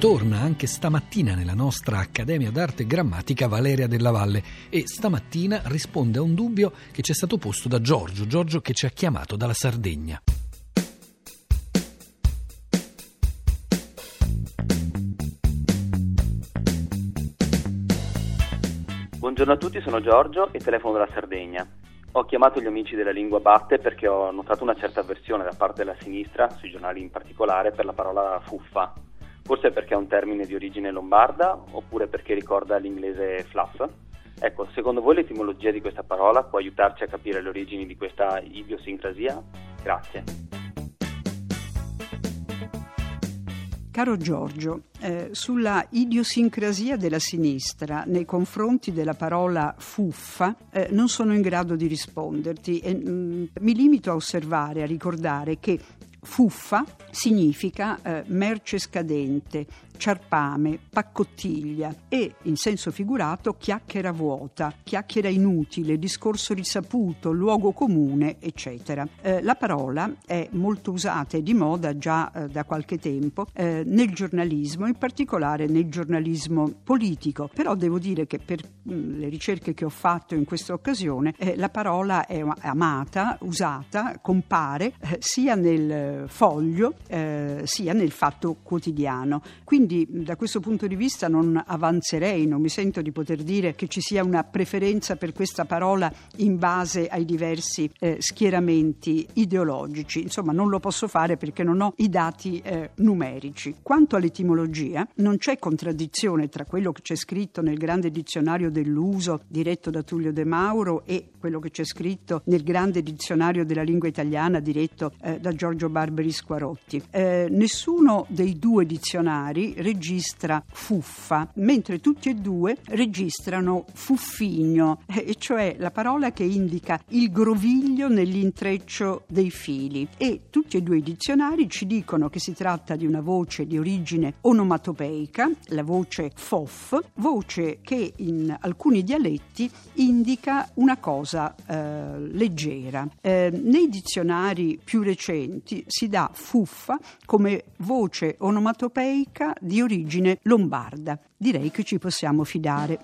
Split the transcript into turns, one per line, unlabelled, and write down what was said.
torna anche stamattina nella nostra Accademia d'Arte e Grammatica Valeria della Valle e stamattina risponde a un dubbio che ci è stato posto da Giorgio, Giorgio che ci ha chiamato dalla Sardegna.
Buongiorno a tutti, sono Giorgio e telefono dalla Sardegna. Ho chiamato gli amici della lingua batte perché ho notato una certa avversione da parte della sinistra, sui giornali in particolare, per la parola fuffa. Forse perché è un termine di origine lombarda oppure perché ricorda l'inglese fluff. Ecco, secondo voi l'etimologia di questa parola può aiutarci a capire le origini di questa idiosincrasia? Grazie.
Caro Giorgio, eh, sulla idiosincrasia della sinistra nei confronti della parola fuffa eh, non sono in grado di risponderti e mh, mm, mi limito a osservare, a ricordare che fuffa significa eh, merce scadente, ciarpame, paccottiglia e, in senso figurato, chiacchiera vuota, chiacchiera inutile, discorso risaputo, luogo comune, eccetera. Eh, la parola è molto usata e di moda già eh, da qualche tempo eh, nel giornalismo, in particolare nel giornalismo politico, però devo dire che per mm, le ricerche che ho fatto in questa occasione eh, la parola è amata, usata, compare eh, sia nel foglio eh, sia nel fatto quotidiano. Quindi quindi da questo punto di vista non avanzerei, non mi sento di poter dire che ci sia una preferenza per questa parola in base ai diversi eh, schieramenti ideologici. Insomma, non lo posso fare perché non ho i dati eh, numerici. Quanto all'etimologia, non c'è contraddizione tra quello che c'è scritto nel grande dizionario dell'uso diretto da Tullio De Mauro e quello che c'è scritto nel grande dizionario della lingua italiana diretto eh, da Giorgio Barberi Squarotti. Eh, nessuno dei due dizionari registra fuffa, mentre tutti e due registrano fuffigno, e cioè la parola che indica il groviglio nell'intreccio dei fili. E tutti e due i dizionari ci dicono che si tratta di una voce di origine onomatopeica, la voce fof, voce che in alcuni dialetti indica una cosa eh, leggera. Eh, nei dizionari più recenti si dà fuffa come voce onomatopeica di origine lombarda. Direi che ci possiamo fidare.